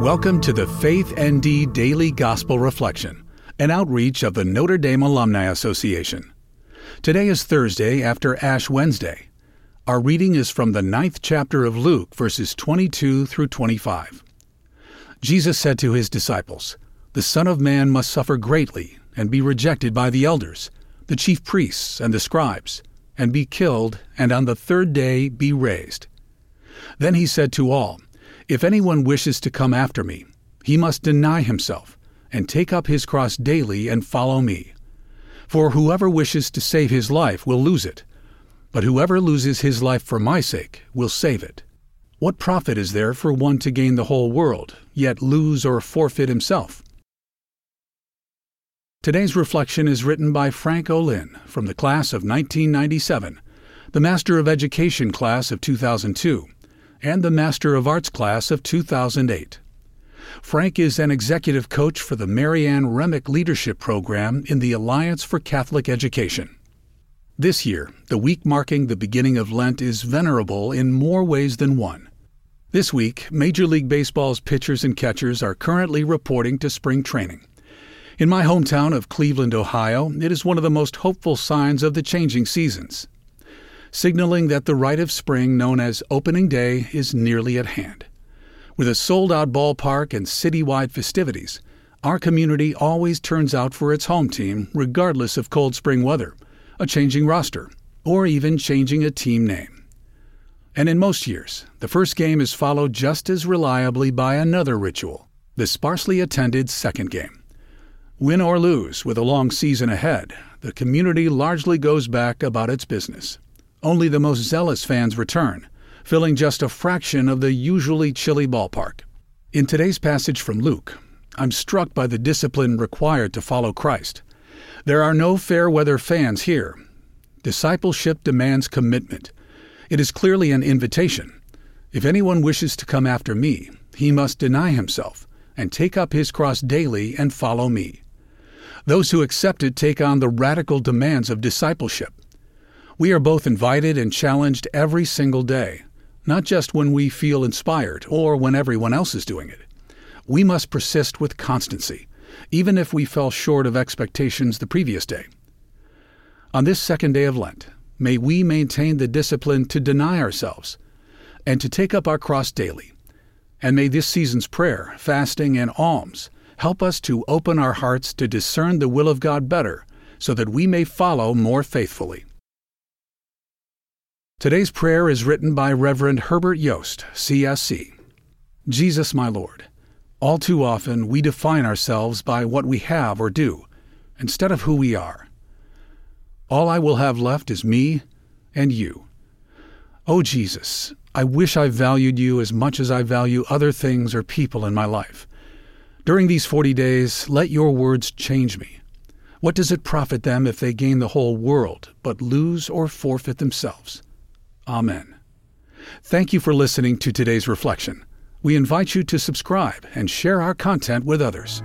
Welcome to the Faith ND Daily Gospel Reflection, an outreach of the Notre Dame Alumni Association. Today is Thursday after Ash Wednesday. Our reading is from the ninth chapter of Luke, verses 22 through 25. Jesus said to his disciples, The Son of Man must suffer greatly and be rejected by the elders, the chief priests, and the scribes, and be killed, and on the third day be raised. Then he said to all, If anyone wishes to come after me, he must deny himself, and take up his cross daily and follow me. For whoever wishes to save his life will lose it, but whoever loses his life for my sake will save it. What profit is there for one to gain the whole world, yet lose or forfeit himself? Today's reflection is written by Frank Olin from the class of 1997, the Master of Education class of 2002, and the Master of Arts class of 2008. Frank is an executive coach for the Mary Ann Remick Leadership Program in the Alliance for Catholic Education. This year, the week marking the beginning of Lent is venerable in more ways than one. This week, Major League Baseball's pitchers and catchers are currently reporting to spring training. In my hometown of Cleveland, Ohio, it is one of the most hopeful signs of the changing seasons, signaling that the rite of spring known as opening day is nearly at hand. With a sold out ballpark and citywide festivities, our community always turns out for its home team regardless of cold spring weather, a changing roster, or even changing a team name. And in most years, the first game is followed just as reliably by another ritual, the sparsely attended second game. Win or lose, with a long season ahead, the community largely goes back about its business. Only the most zealous fans return, filling just a fraction of the usually chilly ballpark. In today's passage from Luke, I'm struck by the discipline required to follow Christ. There are no fair weather fans here. Discipleship demands commitment. It is clearly an invitation. If anyone wishes to come after me, he must deny himself and take up his cross daily and follow me. Those who accept it take on the radical demands of discipleship. We are both invited and challenged every single day, not just when we feel inspired or when everyone else is doing it. We must persist with constancy, even if we fell short of expectations the previous day. On this second day of Lent, may we maintain the discipline to deny ourselves and to take up our cross daily. And may this season's prayer, fasting, and alms Help us to open our hearts to discern the will of God better so that we may follow more faithfully. Today's prayer is written by Reverend Herbert Yost, CSC. Jesus, my Lord, all too often we define ourselves by what we have or do, instead of who we are. All I will have left is me and you. Oh, Jesus, I wish I valued you as much as I value other things or people in my life. During these forty days, let your words change me. What does it profit them if they gain the whole world, but lose or forfeit themselves? Amen. Thank you for listening to today's reflection. We invite you to subscribe and share our content with others.